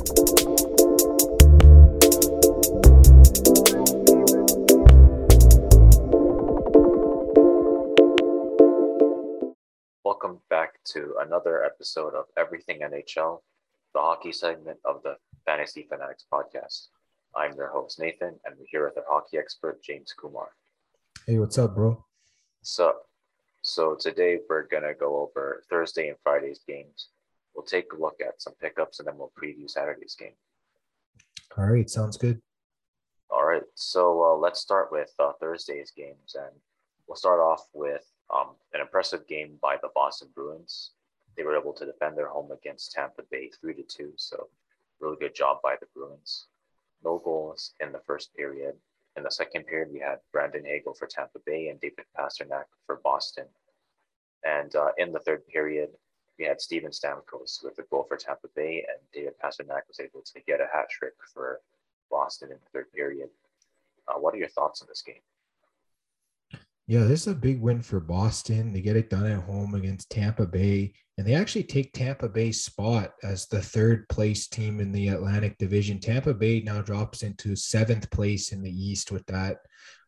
Welcome back to another episode of Everything NHL, the hockey segment of the Fantasy Fanatics podcast. I'm your host, Nathan, and we're here with our hockey expert, James Kumar. Hey, what's up, bro? So, so today we're gonna go over Thursday and Friday's games. We'll take a look at some pickups and then we'll preview Saturday's game. All right, sounds good. All right, so uh, let's start with uh, Thursday's games, and we'll start off with um, an impressive game by the Boston Bruins. They were able to defend their home against Tampa Bay three to two, so really good job by the Bruins. No goals in the first period. In the second period, we had Brandon Hagel for Tampa Bay and David Pastrnak for Boston. And uh, in the third period, we had Steven Stamkos with a goal for Tampa Bay, and David Pastrnak was able to get a hat trick for Boston in the third period. Uh, what are your thoughts on this game? Yeah, this is a big win for Boston. They get it done at home against Tampa Bay, and they actually take Tampa Bay's spot as the third place team in the Atlantic Division. Tampa Bay now drops into seventh place in the East with that.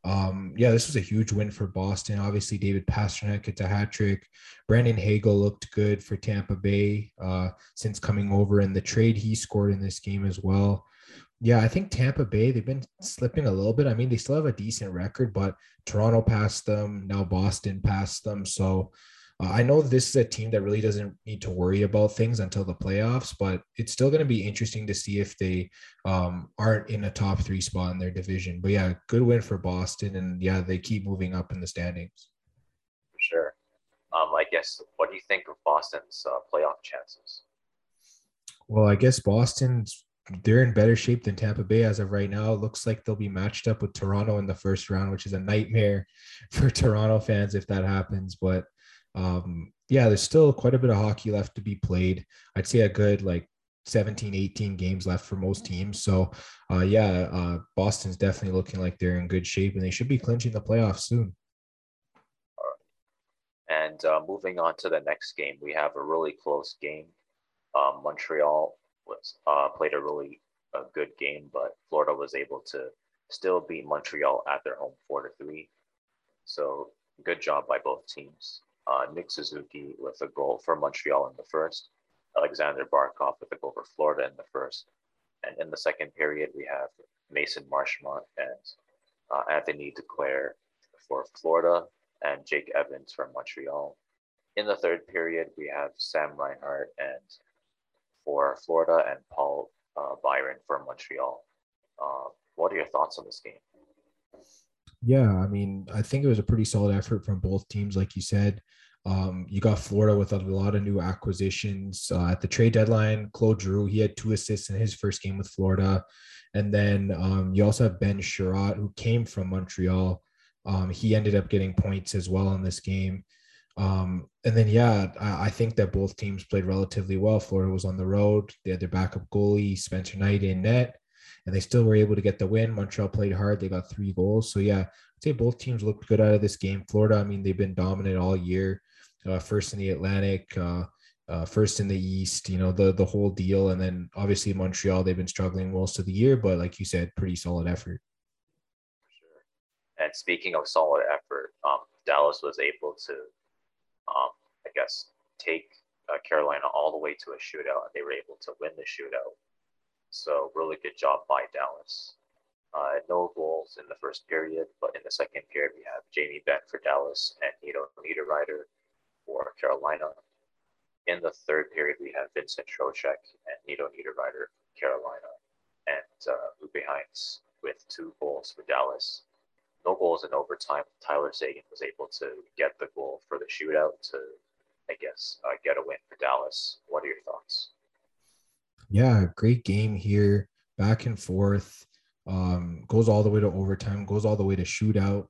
Um, yeah, this was a huge win for Boston. Obviously, David Pastrnak gets a hat trick. Brandon Hagel looked good for Tampa Bay uh, since coming over, and the trade he scored in this game as well. Yeah, I think Tampa Bay, they've been slipping a little bit. I mean, they still have a decent record, but Toronto passed them. Now Boston passed them. So uh, I know this is a team that really doesn't need to worry about things until the playoffs, but it's still going to be interesting to see if they um, aren't in a top three spot in their division. But yeah, good win for Boston. And yeah, they keep moving up in the standings. For sure. Um, I guess, what do you think of Boston's uh, playoff chances? Well, I guess Boston's they're in better shape than Tampa Bay as of right now. It looks like they'll be matched up with Toronto in the first round, which is a nightmare for Toronto fans if that happens. But um, yeah, there's still quite a bit of hockey left to be played. I'd say a good like 17, 18 games left for most teams. So uh, yeah, uh, Boston's definitely looking like they're in good shape and they should be clinching the playoffs soon. And uh, moving on to the next game, we have a really close game. Um, Montreal was uh, played a really a good game, but Florida was able to still beat Montreal at their home four to three. So good job by both teams. Uh, Nick Suzuki with a goal for Montreal in the first, Alexander Barkov with a goal for Florida in the first, and in the second period we have Mason Marchment and uh, Anthony Duclair for Florida and Jake Evans from Montreal. In the third period, we have Sam Reinhart and for Florida and Paul uh, Byron from Montreal. Uh, what are your thoughts on this game? Yeah, I mean, I think it was a pretty solid effort from both teams, like you said. Um, you got Florida with a lot of new acquisitions uh, at the trade deadline. Claude Giroux, he had two assists in his first game with Florida, and then um, you also have Ben Chiarot, who came from Montreal. Um, he ended up getting points as well in this game. Um, and then, yeah, I, I, think that both teams played relatively well. Florida was on the road. They had their backup goalie, Spencer Knight, in net, and they still were able to get the win. Montreal played hard. They got three goals. So, yeah, I'd say both teams looked good out of this game. Florida, I mean, they've been dominant all year, uh, first in the Atlantic. Uh, uh, first in the East, you know the the whole deal, and then obviously Montreal they've been struggling most of the year, but like you said, pretty solid effort. And speaking of solid effort, um, Dallas was able to um, I guess, take uh, Carolina all the way to a shootout, and they were able to win the shootout. So really good job by Dallas. Uh, no goals in the first period, but in the second period we have Jamie Benn for Dallas and Nino Niederreiter for Carolina. In the third period we have Vincent Trocheck and Nino Niederreiter for Carolina, and uh, Roope Hintz with two goals for Dallas no goals in overtime. Tyler Seguin was able to get the goal for the shootout to, I guess, uh, get a win for Dallas. What are your thoughts? Yeah, great game here, back and forth. Um, goes all the way to overtime, goes all the way to shootout.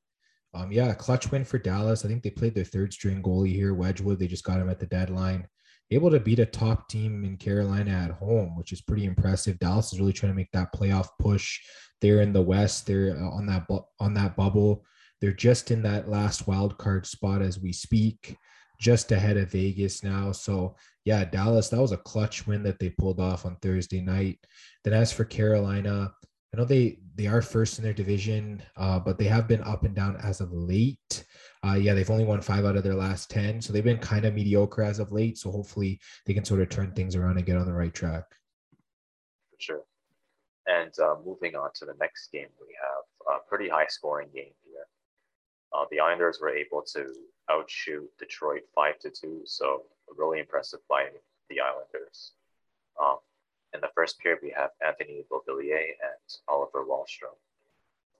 Um, yeah, clutch win for Dallas. I think they played their third string goalie here, Wedgewood. They just got him at the deadline. Able to beat a top team in Carolina at home, which is pretty impressive. Dallas is really trying to make that playoff push. They're in the West. They're uh, on that bu- on that bubble. They're just in that last wild card spot as we speak. just ahead of Vegas now. So yeah, Dallas, that was a clutch win that they pulled off on Thursday night. Then as for Carolina, I know they they are first in their division, uh, but they have been up and down as of late. Uh, yeah, they've only won five out of their last ten, so they've been kind of mediocre as of late. So hopefully they can sort of turn things around and get on the right track. For sure. And uh, moving on to the next game, we have a pretty high scoring game here. Uh, the Islanders were able to outshoot Detroit five to two, so really impressive by the Islanders. Um, in the first period, we have Anthony Beauvillier and Oliver Wahlstrom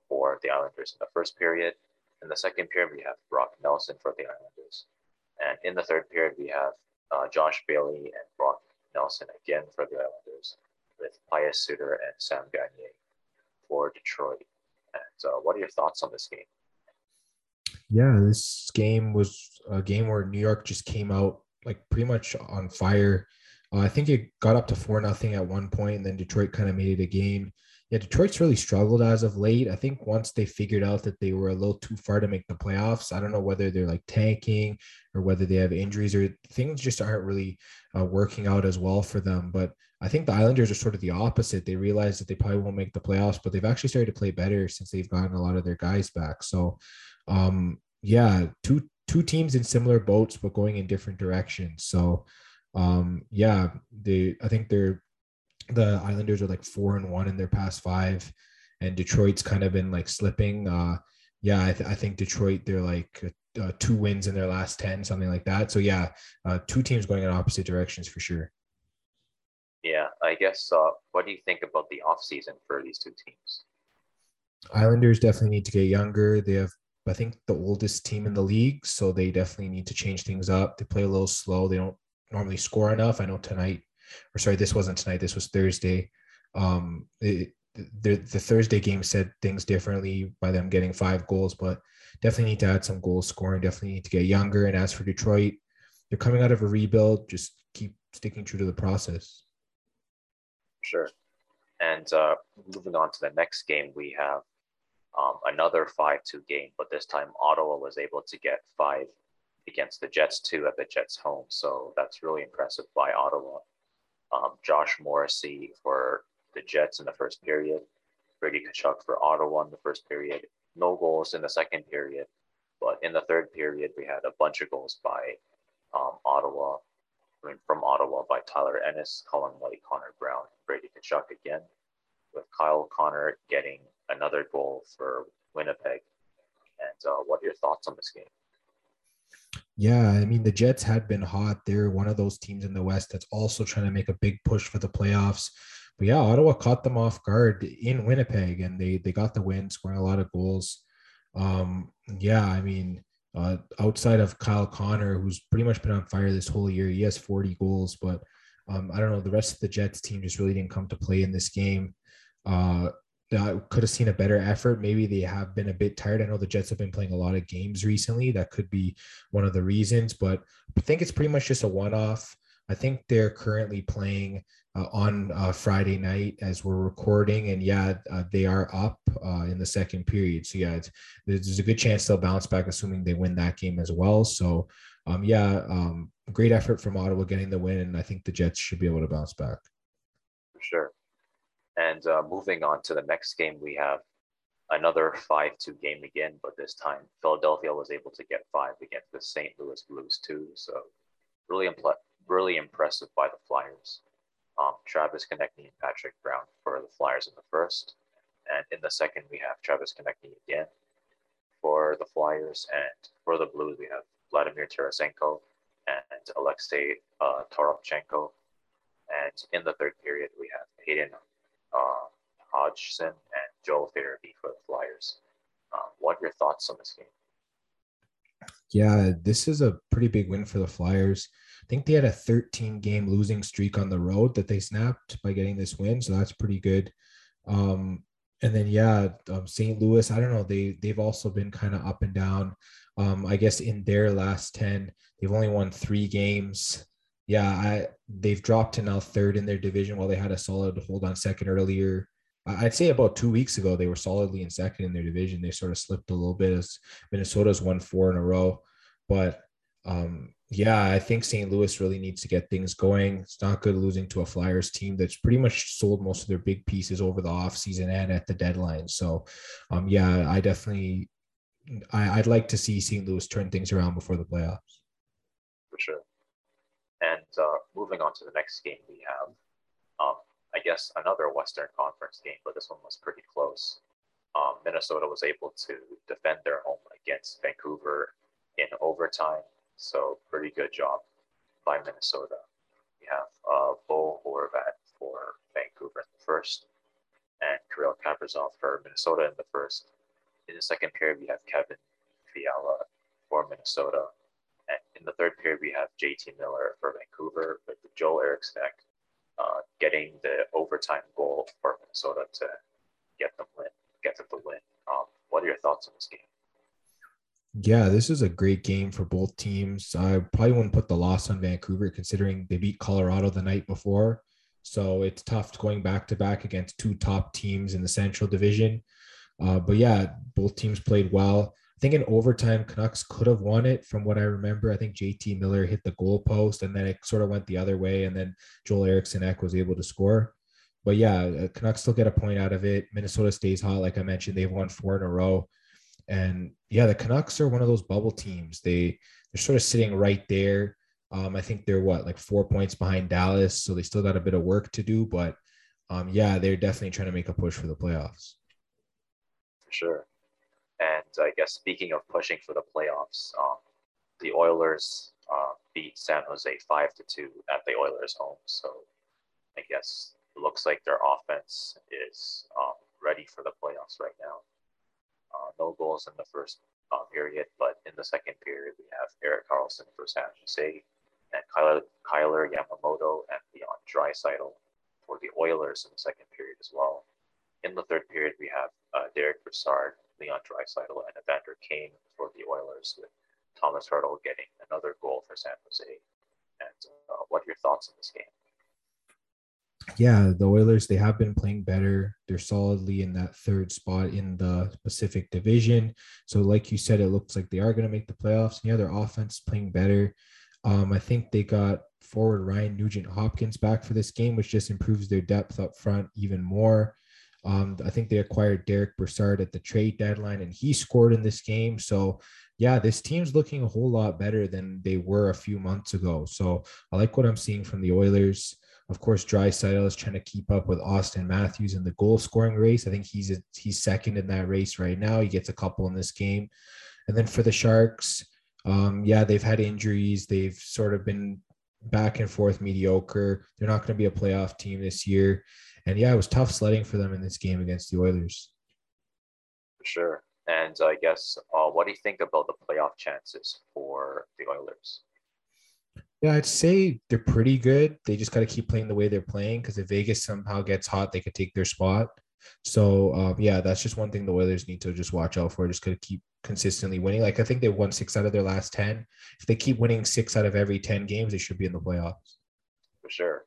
for the Islanders in the first period. In the second period, we have Brock Nelson for the Islanders. And in the third period, we have uh, Josh Bailey and Brock Nelson again for the Islanders, with Pius Suter and Sam Gagner for Detroit. And uh, what are your thoughts on this game? Yeah, this game was a game where New York just came out like pretty much on fire. Uh, I think it got up to four nothing at one point, and then Detroit kind of made it a game. Yeah, Detroit's really struggled as of late. I think once they figured out that they were a little too far to make the playoffs, I don't know whether they're like tanking or whether they have injuries or things just aren't really uh, working out as well for them. But I think the Islanders are sort of the opposite. They realize that they probably won't make the playoffs, but they've actually started to play better since they've gotten a lot of their guys back. So, um, yeah, two two teams in similar boats but going in different directions. So um yeah, they I think they're the Islanders are like four and one in their past five, and Detroit's kind of been like slipping. Uh yeah, I, th- I think Detroit they're like uh, two wins in their last 10 something like that so yeah uh, two teams going in opposite directions for sure yeah i guess uh, what do you think about the offseason for these two teams islanders definitely need to get younger they have I think the oldest team in the league, so they definitely need to change things up. They play a little slow. They don't normally score enough. I know tonight, or sorry, this wasn't tonight. This was Thursday. Um, the the Thursday game said things differently by them getting five goals, but definitely need to add some goal scoring. Definitely need to get younger. And as for Detroit, they're coming out of a rebuild. Just keep sticking true to the process. Sure. And uh, moving on to the next game, we have um, another 5-2 game, but this time Ottawa was able to get five against the Jets two at the Jets home. So that's really impressive by Ottawa. Um, Josh Morrissey for the Jets in the first period, Brady Tkachuk for Ottawa in the first period. No goals in the second period, but in the third period we had a bunch of goals by um, Ottawa. I mean, from Ottawa by Tyler Ennis, Colin White, Connor Brown, Brady Tkachuk again, with Kyle Connor getting another goal for Winnipeg. And uh, what are your thoughts on this game? Yeah, I mean the Jets had been hot. They're one of those teams in the West that's also trying to make a big push for the playoffs. But yeah, Ottawa caught them off guard in Winnipeg, and they they got the win, scoring a lot of goals. Um, yeah, I mean, uh, outside of Kyle Connor, who's pretty much been on fire this whole year, he has 40 goals, but um, I don't know. The rest of the Jets team just really didn't come to play in this game. Uh, Could have seen a better effort. Maybe they have been a bit tired. I know the Jets have been playing a lot of games recently. That could be one of the reasons, but I think it's pretty much just a one off. I think they're currently playing uh, on uh, Friday night as we're recording, and yeah, uh, they are up uh, in the second period. So yeah, there's a good chance they'll bounce back, assuming they win that game as well. So um, yeah, um, great effort from Ottawa getting the win, and I think the Jets should be able to bounce back. For sure. And uh, moving on to the next game, we have another 5 2 game again, but this time Philadelphia was able to get five against the St. Louis Blues, too. So, really, impl- really impressive by the Flyers. Um, Travis Konecny and Patrick Brown for the Flyers in the first. And in the second, we have Travis Konecny again for the Flyers. And for the Blues, we have Vladimir Tarasenko and Alexei uh, Toropchenko. And in the third period, we have Hayden uh, Hodgson and Joel Farabee for the Flyers. Um, what are your thoughts on this game? Yeah, this is a pretty big win for the Flyers. I think they had a 13 game losing streak on the road that they snapped by getting this win, so that's pretty good. Um, and then yeah, um, St. Louis, I don't know, they they've also been kind of up and down. Um, I guess in their last 10, they've only won three games yeah, I they've dropped to now third in their division while they had a solid hold on second earlier. I'd say about two weeks ago they were solidly in second in their division. They sort of slipped a little bit as Minnesota's won four in a row, but um, yeah, I think St. Louis really needs to get things going. It's not good losing to a Flyers team that's pretty much sold most of their big pieces over the offseason and at the deadline. So, um, yeah, I definitely, I, I'd like to see St. Louis turn things around before the playoffs. For sure. And uh, moving on to the next game we have, um, I guess another Western Conference game, but this one was pretty close. Um, Minnesota was able to defend their home against Vancouver in overtime so pretty good job by Minnesota. We have uh, Bo Horvat for Vancouver in the first, and Kirill Kaprizov for Minnesota in the first. In the second period, we have Kevin Fiala for Minnesota. In the third period, we have JT Miller for Vancouver with Joel Eriksson uh, getting the overtime goal for Minnesota to get them win, get them the win. Um, what are your thoughts on this game? Yeah, this is a great game for both teams. I probably wouldn't put the loss on Vancouver considering they beat Colorado the night before. So it's tough going back to back against two top teams in the Central Division. Uh, but yeah, both teams played well. Think in overtime, Canucks could have won it from what I remember. I think JT Miller hit the goal post and then it sort of went the other way. And then Joel Eriksson Ek was able to score. But yeah, uh, Canucks still get a point out of it. Minnesota stays hot. Like I mentioned, they've won four in a row. And yeah, the Canucks are one of those bubble teams. They they're sort of sitting right there. Um, I think they're what like four points behind Dallas, so they still got a bit of work to do. But um, yeah, they're definitely trying to make a push for the playoffs. Sure. I guess speaking of pushing for the playoffs, um, the Oilers uh, beat San Jose five to two at the Oilers' home. So I guess it looks like their offense is um, ready for the playoffs right now. Uh, no goals in the first uh, period, but in the second period, we have Erik Karlsson for San Jose and Kyler, Kailer Yamamoto and Leon Draisaitl for the Oilers in the second period as well. In the third period, we have uh, Derek Brassard, Leon Draisaitl, and Evander Kane for the Oilers, with Thomas Hertl getting another goal for San Jose. And uh, what are your thoughts on this game? yeah, the Oilers they have been playing better. They're solidly in that third spot in the Pacific Division. So, like you said, it looks like they are going to make the playoffs. And yeah, their offense playing better. Um, I think they got forward Ryan Nugent Hopkins back for this game, which just improves their depth up front even more. Um, I think they acquired Derek Brassard at the trade deadline, and he scored in this game. So, yeah, this team's looking a whole lot better than they were a few months ago. So, I like what I'm seeing from the Oilers. Of course, Draisaitl is trying to keep up with Auston Matthews in the goal scoring race. I think he's a, he's second in that race right now. He gets a couple in this game, and then for the Sharks, um, yeah, they've had injuries. They've sort of been back and forth mediocre. They're not going to be a playoff team this year, and yeah, it was tough sledding for them in this game against the Oilers. For sure. And I guess, uh, what do you think about the playoff chances for the Oilers? Yeah, I'd say they're pretty good. They just got to keep playing the way they're playing because if Vegas somehow gets hot, they could take their spot. So um, yeah, that's just one thing the Oilers need to just watch out for. Just gotta keep consistently winning. Like I think they've won six out of their last ten. If they keep winning six out of every ten games, they should be in the playoffs. For sure,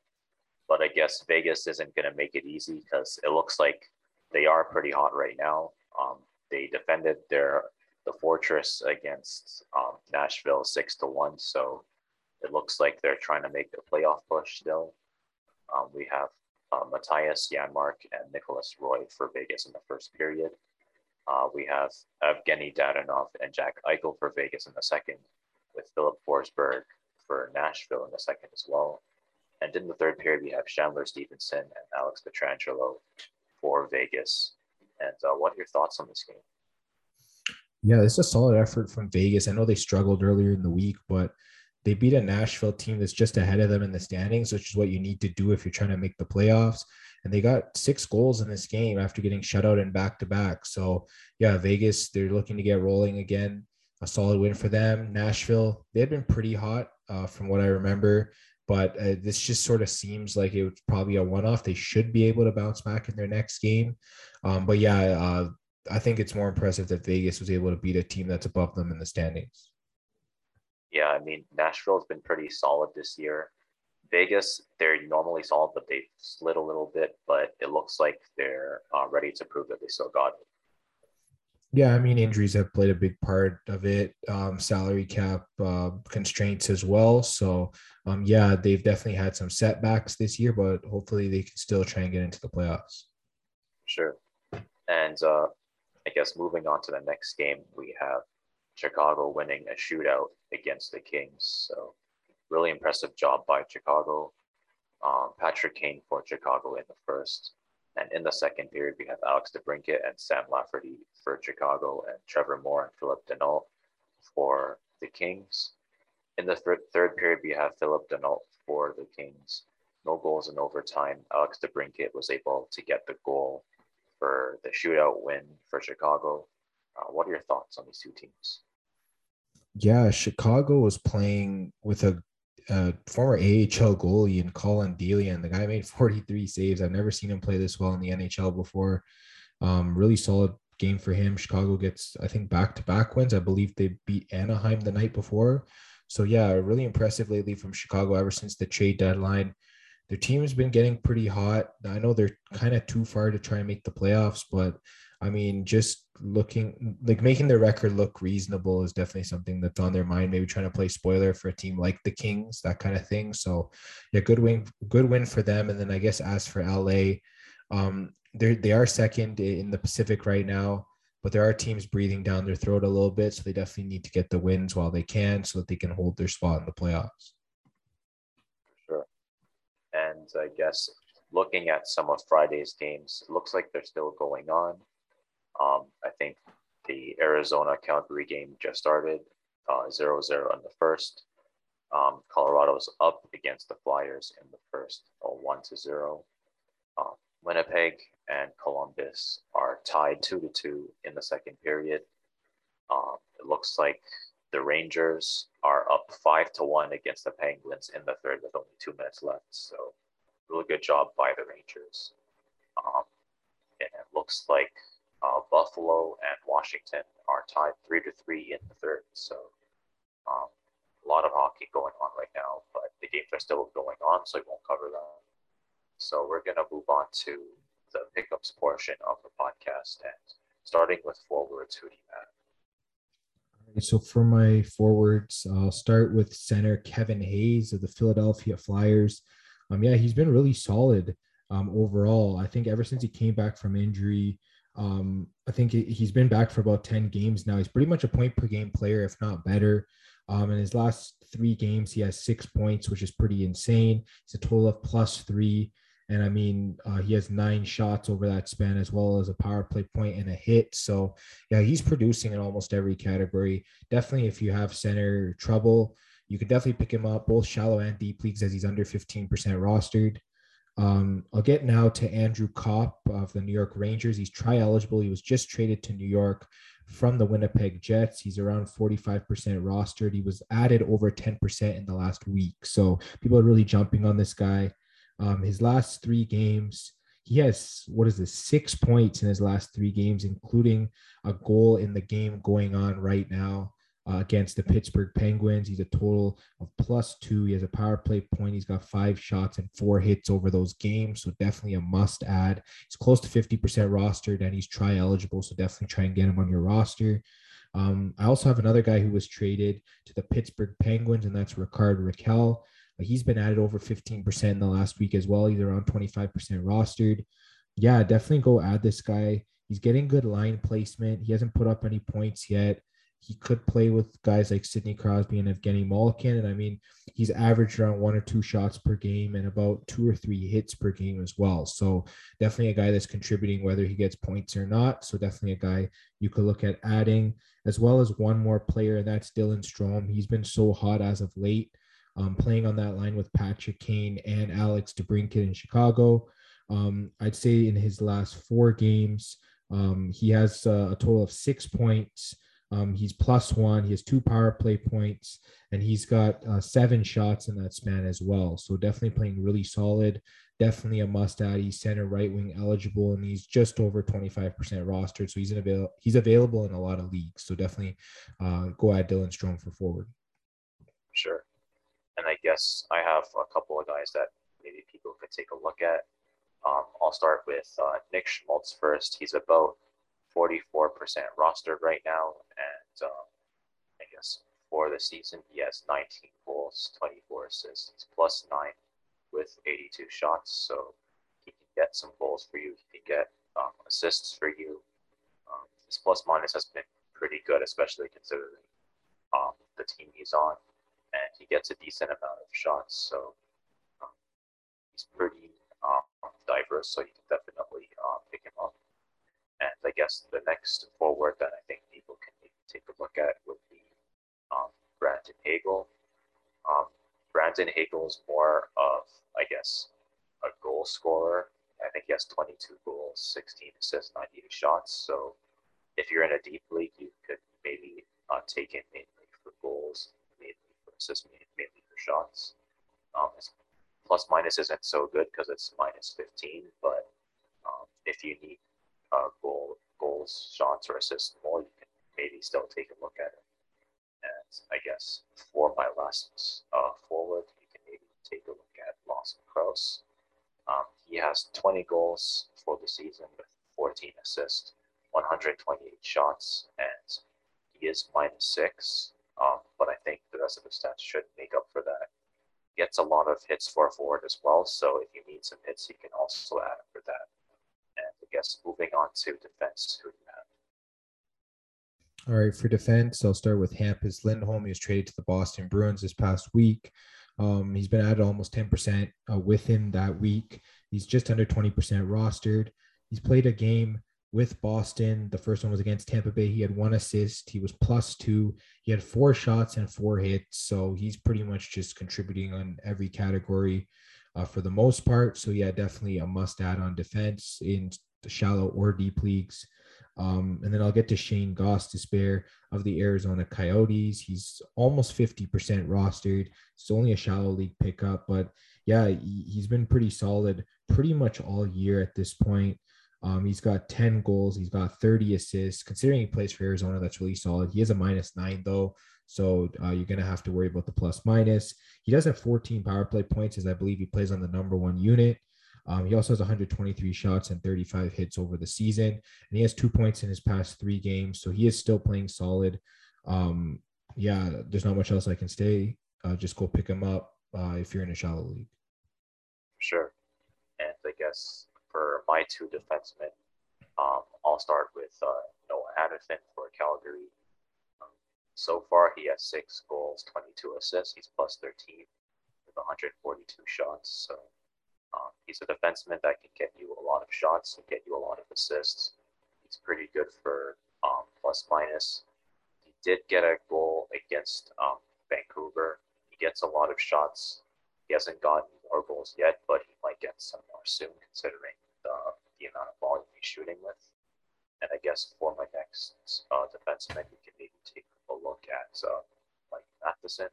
but I guess Vegas isn't gonna make it easy because it looks like they are pretty hot right now. Um, they defended their the fortress against um, Nashville six to one, so it looks like they're trying to make a playoff push still. Um, we have uh, Mattias Janmark and Nicolas Roy for Vegas in the first period. Uh, we have Evgeny Dadonov and Jack Eichel for Vegas in the second, with Filip Forsberg for Nashville in the second as well. And in the third period, we have Chandler Stephenson and Alex Pietrangelo for Vegas. And uh, what are your thoughts on this game? Yeah, it's a solid effort from Vegas. I know they struggled earlier in the week, but they beat a Nashville team that's just ahead of them in the standings, which is what you need to do if you're trying to make the playoffs. And they got six goals in this game after getting shut out in back to back. So, yeah, Vegas, they're looking to get rolling again. A solid win for them. Nashville, they had been pretty hot uh, from what I remember, but uh, this just sort of seems like it was probably a one off. They should be able to bounce back in their next game. Um, but yeah, uh, I think it's more impressive that Vegas was able to beat a team that's above them in the standings yeah, I mean, Nashville has been pretty solid this year. Vegas, they're normally solid, but they slid a little bit, but it looks like they're uh, ready to prove that they still got it. Yeah, I mean injuries have played a big part of it. Um, salary cap uh, constraints as well. So um, yeah, they've definitely had some setbacks this year, but hopefully they can still try and get into the playoffs. Sure. And uh, I guess moving on to the next game, we have Chicago winning a shootout against the Kings. So really impressive job by Chicago. Um, Patrick Kane for Chicago in the first. And in the second period, we have Alex DeBrincat and Sam Lafferty for Chicago, and Trevor Moore and Phillip Danault for the Kings. In the third, third period, we have Phillip Danault for the Kings. No goals in overtime. Alex DeBrincat was able to get the goal for the shootout win for Chicago. Uh, what are your thoughts on these two teams? Yeah, Chicago was playing with a uh, former AHL goalie in Collin Delia. the guy made 43 saves. I've never seen him play this well in the NHL before. Um, really solid game for him. Chicago gets, I think, back to back wins. I believe they beat Anaheim the night before. So, yeah, really impressive lately from Chicago ever since the trade deadline. Their team has been getting pretty hot. I know they're kind of too far to try and make the playoffs, but I mean, just looking like making their record look reasonable is definitely something that's on their mind. Maybe trying to play spoiler for a team like the Kings, that kind of thing. So, yeah, good win, good win for them. And then I guess as for LA, um, they they are second in the Pacific right now, but there are teams breathing down their throat a little bit. So they definitely need to get the wins while they can, so that they can hold their spot in the playoffs. Sure. And I guess looking at some of Friday's games, it looks like they're still going on. Um, I think the Arizona Calgary game just started uh, 0 0 in the first. Um, Colorado's up against the Flyers in the first, uh, 1 to 0. Um, Winnipeg and Columbus are tied 2 to 2 in the second period. Um, it looks like the Rangers are up 5 to 1 against the Penguins in the third with only two minutes left. So, really good job by the Rangers. Um, and it looks like uh, Buffalo and Washington are tied three to three in the third. So um, a lot of hockey going on right now, but the games are still going on, so we won't cover them. So we're gonna move on to the pickups portion of the podcast, and starting with forwards, who do you have? So for my forwards, I'll start with center Kevin Hayes of the Philadelphia Flyers. Um, yeah, he's been really solid um, overall. I think ever since he came back from injury, um, I think he's been back for about 10 games now. He's pretty much a point per game player, if not better. Um, in his last three games, he has six points, which is pretty insane. He's a total of plus three. And I mean, uh, he has nine shots over that span, as well as a power play point and a hit. So, yeah, he's producing in almost every category. Definitely, if you have center trouble, you could definitely pick him up, both shallow and deep leagues, as he's under 15% rostered. Um, I'll get now to Andrew Copp of the New York Rangers. He's tri eligible. He was just traded to New York from the Winnipeg Jets. He's around 45% rostered. He was added over 10% in the last week. So people are really jumping on this guy. Um, his last three games, he has what is this six points in his last three games, including a goal in the game going on right now uh, against the Pittsburgh Penguins. He's a total of plus two. He has a power play point. He's got five shots and four hits over those games. So definitely a must add. He's close to 50% rostered and he's try eligible. So definitely try and get him on your roster. Um, I also have another guy who was traded to the Pittsburgh Penguins, and that's Rickard Rakell. He's been added over 15% in the last week as well. He's around 25% rostered. Yeah, definitely go add this guy. He's getting good line placement. He hasn't put up any points yet he could play with guys like Sidney Crosby and Evgeny Malkin. And I mean, he's averaged around one or two shots per game and about two or three hits per game as well. So definitely a guy that's contributing whether he gets points or not. So definitely a guy you could look at adding, as well as one more player, and that's Dylan Strome. He's been so hot as of late, um, playing on that line with Patrick Kane and Alex DeBrincat in Chicago. Um, I'd say in his last four games, um, he has uh, a total of six points um, he's plus one. He has two power play points, and he's got uh, seven shots in that span as well. So definitely playing really solid. Definitely a must add. He's center right wing eligible, and he's just over 25% rostered. So he's avail- he's available in a lot of leagues. So definitely uh, go add Dylan Strome for forward. Sure. And I guess I have a couple of guys that maybe people could take a look at. Um, I'll start with uh, Nick Schmaltz first. He's about 44% rostered right now, and um, I guess for the season he has 19 goals, 24 assists, he's plus nine with 82 shots, so he can get some goals for you. He can get um, assists for you. Um, his plus minus has been pretty good, especially considering um, the team he's on, and he gets a decent amount of shots. So um, he's pretty um, diverse, so you can definitely uh, pick him up. And I guess the next forward that I think people can take a look at would be um, Brandon Hagel. Um, Brandon Hagel is more of, I guess, a goal scorer. I think he has 22 goals, 16 assists, 98 shots. So if you're in a deep league, you could maybe uh, take him mainly for goals, mainly for assists, mainly for shots. Um, plus minus isn't so good because it's minus 15, but um, if you need uh, goal, goals, shots, or assists more, you can maybe still take a look at it. And I guess for my last uh, forward, you can maybe take a look at Lawson Crouse. Um, he has 20 goals for the season with 14 assists, 128 shots, and he is minus six. Um, but I think the rest of the stats should make up for that. Gets a lot of hits for a forward as well, so if you need some hits, you can also add for that. And I guess moving on to defense? All right, for defense, I'll start with Hampus Lindholm. He was traded to the Boston Bruins this past week. Um, he's been added almost 10% uh, within that week. He's just under 20% rostered. He's played a game with Boston. The first one was against Tampa Bay. He had one assist. He was plus two. He had four shots and four hits. So he's pretty much just contributing on every category uh, for the most part. So yeah, definitely a must add on defense in the shallow or deep leagues. Um, and then I'll get to Shane Gostisbehere of the Arizona Coyotes. He's almost 50% rostered. It's only a shallow league pickup, but yeah, he's been pretty solid pretty much all year at this point. Um, he's got 10 goals. He's got 30 assists. Considering he plays for Arizona, that's really solid. He is a minus nine, though. So uh, you're going to have to worry about the plus minus. He does have 14 power play points, as I believe he plays on the number one unit. Um, he also has 123 shots and 35 hits over the season. And he has two points in his past three games. So he is still playing solid. Um, yeah, there's not much else I can say. Uh, just go pick him up uh, if you're in a shallow league. Sure. And I guess for my two defensemen, um, I'll start with uh, Noah Hanifin for Calgary. Um, so far, he has six goals, 22 assists. He's plus 13 with 142 shots. So um, he's a defenseman that can get you a lot of shots and get you a lot of assists. He's pretty good for um, plus minus. He did get a goal against um, Vancouver. He gets a lot of shots. He hasn't gotten more goals yet, but he might get some more soon, considering the, the amount of volume he's shooting with. And I guess for my next uh, defenseman, you can maybe take a look at uh, Mike Matheson.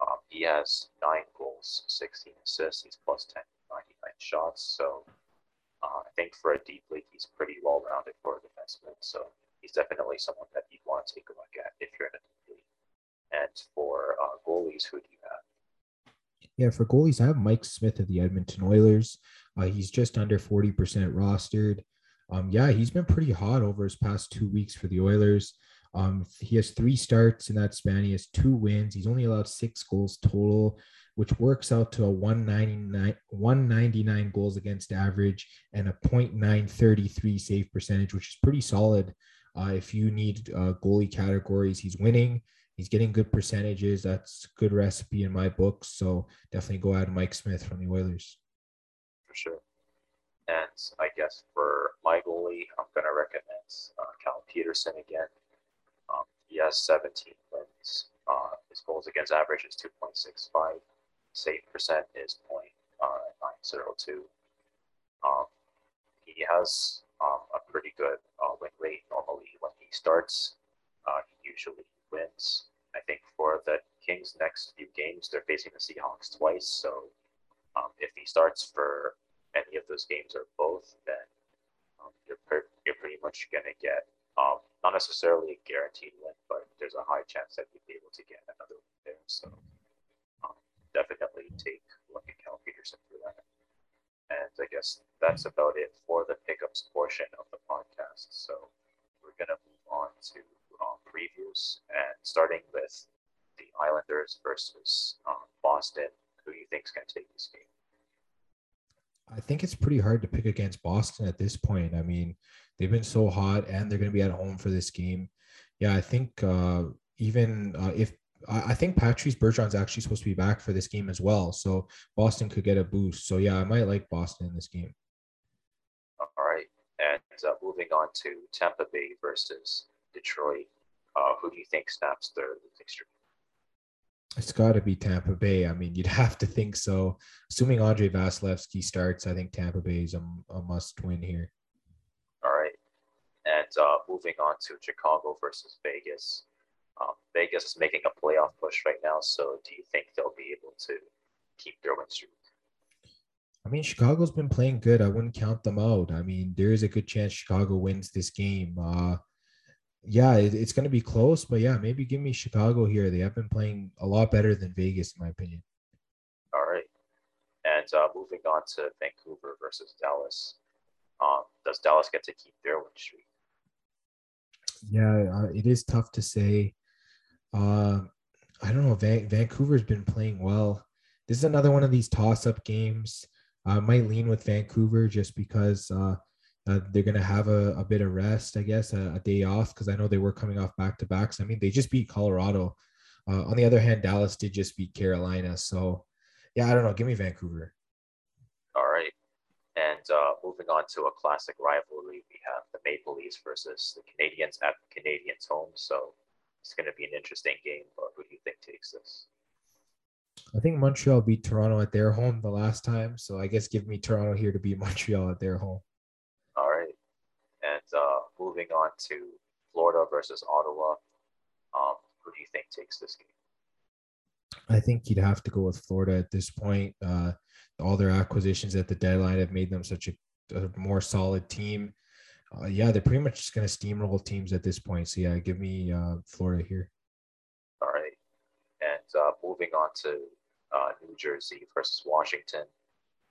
Um, he has nine goals, 16 assists. He's plus 10, 99 shots. So uh, I think for a deep league, he's pretty well rounded for a defenseman. So he's definitely someone that you'd want to take a look at if you're in a deep league. And for uh, goalies, who do you have? Yeah, for goalies, I have Mike Smith of the Edmonton Oilers. Uh, he's just under 40% rostered. Um, yeah, he's been pretty hot over his past two weeks for the Oilers. Um, he has three starts in that span. He has two wins. He's only allowed six goals total, which works out to a 199, 199 goals against average and a 0.933 save percentage, which is pretty solid. Uh, if you need uh, goalie categories, he's winning. He's getting good percentages. That's good recipe in my books. So definitely go add Mike Smith from the Oilers. For sure. And I guess for my goalie, I'm going to recommend uh, Cal Petersen again. Um, he has 17 wins. Uh, his goals against average is 2.65. Save percent is uh, 0.902. Um, he has um, a pretty good uh, win rate normally when he starts. Uh, he usually wins. I think for the Kings' next few games, they're facing the Seahawks twice. So um, if he starts for any of those games or both, then um, you're, per- you're pretty much going to get um, not necessarily a guaranteed win, but there's a high chance that you'd be able to get another win there. So definitely take a look at Cal Petersen for that. And I guess that's about it for the pickups portion of the podcast. So we're gonna move on to um, previews and starting with the Islanders versus um, Boston. Who do you think is gonna take this game? I think it's pretty hard to pick against Boston at this point. I mean, they've been so hot and they're going to be at home for this game. Yeah, I think uh, even uh, if I think Patrice Bergeron's actually supposed to be back for this game as well, so Boston could get a boost. So yeah, I might like Boston in this game. All right, and uh, moving on to Tampa Bay versus Detroit. Uh, who do you think snaps the, losing streak? It's got to be Tampa Bay. I mean, you'd have to think so. Assuming Andrei Vasilevskiy starts, I think Tampa Bay is a, a must win here. All right. And uh, moving on to Chicago versus Vegas. Um, Vegas is making a playoff push right now. So do you think they'll be able to keep their win streak? I mean, Chicago's been playing good. I wouldn't count them out. I mean, there is a good chance Chicago wins this game. Uh, yeah, it, it's going to be close, but yeah, maybe give me Chicago here. They have been playing a lot better than Vegas, in my opinion. All right. And uh, moving on to Vancouver versus Dallas. Um, does Dallas get to keep their win streak? Yeah, uh, it is tough to say. Uh, I don't know. Van- Vancouver's been playing well. This is another one of these toss-up games. I might lean with Vancouver just because uh, uh, they're going to have a, a, bit of rest, I guess, a, a day off because I know they were coming off back to backs. I mean, they just beat Colorado. Uh, on the other hand, Dallas did just beat Carolina. So, yeah, I don't know. Give me Vancouver. All right. And uh, moving on to a classic rivalry, we have the Maple Leafs versus the Canadiens at the Canadiens' home. So, it's going to be an interesting game. But who do you think takes this? I think Montreal beat Toronto at their home the last time. So, I guess give me Toronto here to beat Montreal at their home. All right. And uh, moving on to Florida versus Ottawa. Um, who do you think takes this game? I think you'd have to go with Florida at this point. Uh, all their acquisitions at the deadline have made them such a, a more solid team. Uh, yeah, they're pretty much just going to steamroll teams at this point. So yeah, give me uh, Florida here. All right, and uh, moving on to uh, New Jersey versus Washington.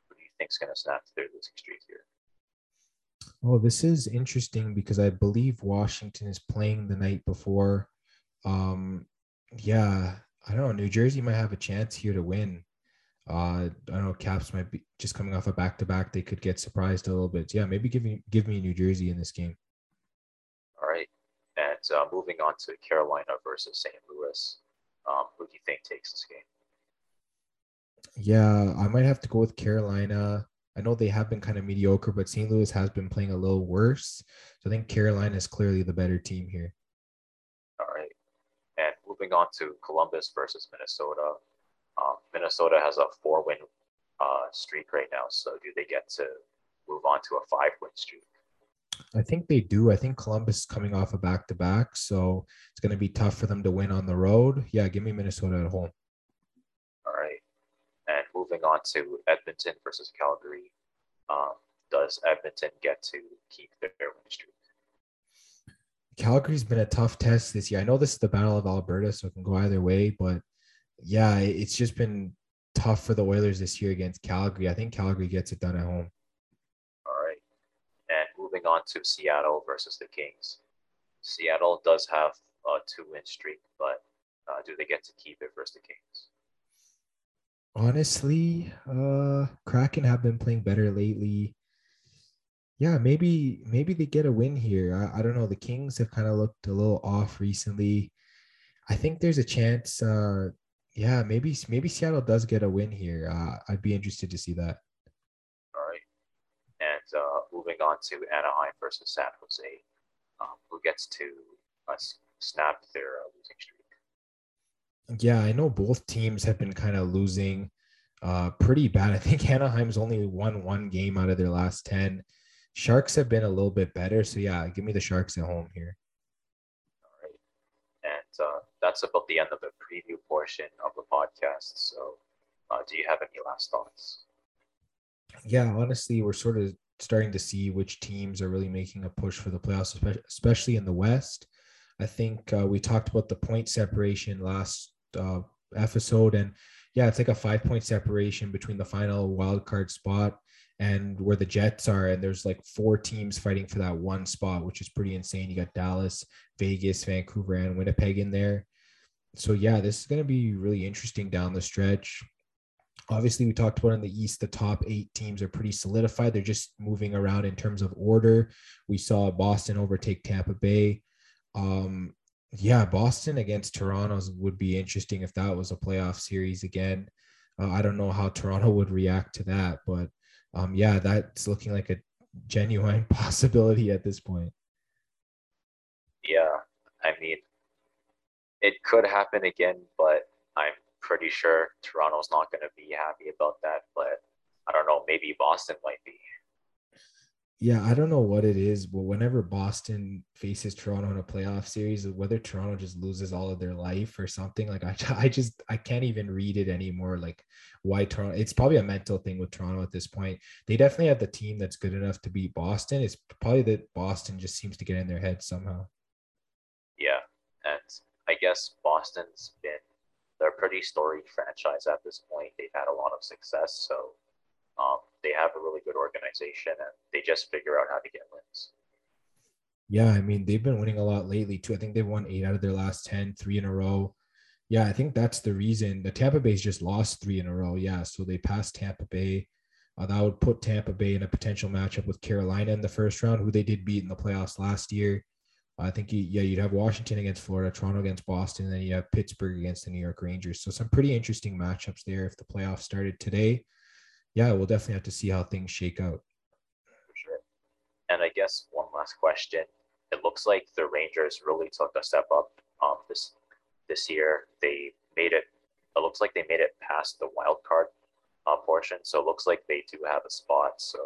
Who do you think is going to snap their losing streak here? Well, this is interesting because I believe Washington is playing the night before. Um, yeah, I don't know. New Jersey might have a chance here to win. Uh, I don't know. Caps might be just coming off a back to back. They could get surprised a little bit. Yeah, maybe give me give me New Jersey in this game. All right, and uh, moving on to Carolina versus St. Louis. Um, who do you think takes this game? Yeah, I might have to go with Carolina. I know they have been kind of mediocre, but St. Louis has been playing a little worse. So I think Carolina is clearly the better team here. All right. And moving on to Columbus versus Minnesota. Minnesota has a four win uh, streak right now. So do they get to move on to a five win streak? I think they do. I think Columbus is coming off a back to back. So it's going to be tough for them to win on the road. Yeah, give me Minnesota at home All right. And moving on to Edmonton versus Calgary. Um, does Edmonton get to keep their win streak? Calgary's been a tough test this year. I know this is the Battle of Alberta, so it can go either way, but yeah, it's just been tough for the Oilers this year against Calgary. I think Calgary gets it done at home. All right. And moving on to Seattle versus the Kings. Seattle does have a two win streak, but uh, do they get to keep it versus the Kings? honestly, uh, Kraken have been playing better lately. Yeah, maybe maybe they get a win here. I, I don't know. The Kings have kind of looked a little off recently. I think there's a chance. Uh, yeah, maybe maybe Seattle does get a win here. Uh, I'd be interested to see that. All right, and uh, moving on to Anaheim versus San Jose, um, who gets to uh, snap their uh, losing streak? Yeah, I know both teams have been kind of losing uh, pretty bad. I think Anaheim's only won one game out of their last 10. Sharks have been a little bit better. So, yeah, give me the Sharks at home here. All right. And uh, that's about the end of the preview portion of the podcast. So, uh, do you have any last thoughts? Yeah, honestly, we're sort of starting to see which teams are really making a push for the playoffs, especially in the West. I think uh, we talked about the point separation last uh, episode, and yeah, it's like a five point separation between the final wild card spot and where the Jets are, and there's like four teams fighting for that one spot, which is pretty insane. You got Dallas, Vegas, Vancouver, and Winnipeg in there. So yeah, this is going to be really interesting down the stretch. Obviously, we talked about in the East, the top eight teams are pretty solidified. They're just moving around in terms of order. We saw Boston overtake Tampa Bay. Um, yeah, Boston against Toronto would be interesting if that was a playoff series again. Uh, I don't know how Toronto would react to that, but um, yeah, that's looking like a genuine possibility at this point. Yeah, I mean, it could happen again, but I'm pretty sure Toronto's not going to be happy about that. But I don't know, maybe Boston might be. Yeah, I don't know what it is, but whenever Boston faces Toronto in a playoff series, whether Toronto just loses all of their life or something, like I, I just I can't even read it anymore. Like why Toronto? It's probably a mental thing with Toronto at this point. They definitely have the team that's good enough to beat Boston. It's probably that Boston just seems to get in their head somehow. Yeah, guess Boston's been they're a pretty storied franchise at this point. They've had a lot of success, so um, they have a really good organization and they just figure out how to get wins. Yeah, I mean, they've been winning a lot lately too. I think they've won eight out of their last 10, three in a row. Yeah, I think that's the reason. The Tampa Bay's just lost three in a row. Yeah, so they passed Tampa Bay. Uh, that would put Tampa Bay in a potential matchup with Carolina in the first round, who they did beat in the playoffs last year. I think you, yeah, you'd have Washington against Florida, Toronto against Boston, and then you have Pittsburgh against the New York Rangers. So some pretty interesting matchups there if the playoffs started today yeah, we'll definitely have to see how things shake out. For sure. And I guess one last question. It looks like the Rangers really took a step up um, this this year. They made it. It looks like they made it past the wild card uh, portion. So it looks like they do have a spot. So,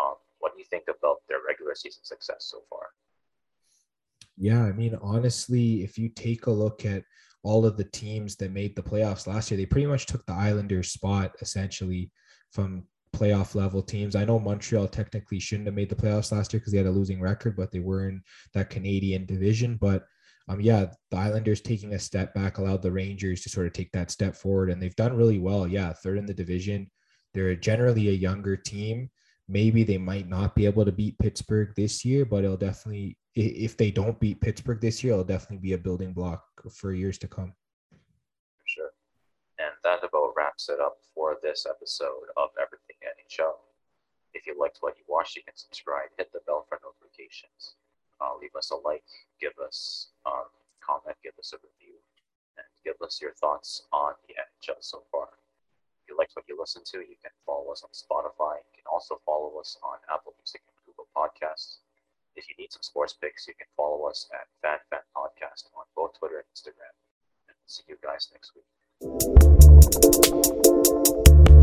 um, what do you think about their regular season success so far? Yeah, I mean, honestly, if you take a look at all of the teams that made the playoffs last year, they pretty much took the Islanders' spot essentially from playoff level teams. I know Montreal technically shouldn't have made the playoffs last year because they had a losing record, but they were in that Canadian division. But um, yeah, the Islanders taking a step back allowed the Rangers to sort of take that step forward, and they've done really well. Yeah, third in the division. They're generally a younger team. Maybe they might not be able to beat Pittsburgh this year, but it'll definitely, if they don't beat Pittsburgh this year, it'll definitely be a building block for years to come. For sure. And that about wraps it up for this episode of Everything NHL. If you liked what you watched, you can subscribe, hit the bell for notifications, uh, leave us a like, give us a um, comment, give us a review, and give us your thoughts on the NHL so far. If you liked what you listened to, you can follow us on Spotify. You can also follow us on Apple Music and Google Podcasts. If you need some sports picks, you can follow us at FanFan Podcast on both Twitter and Instagram. And see you guys next week.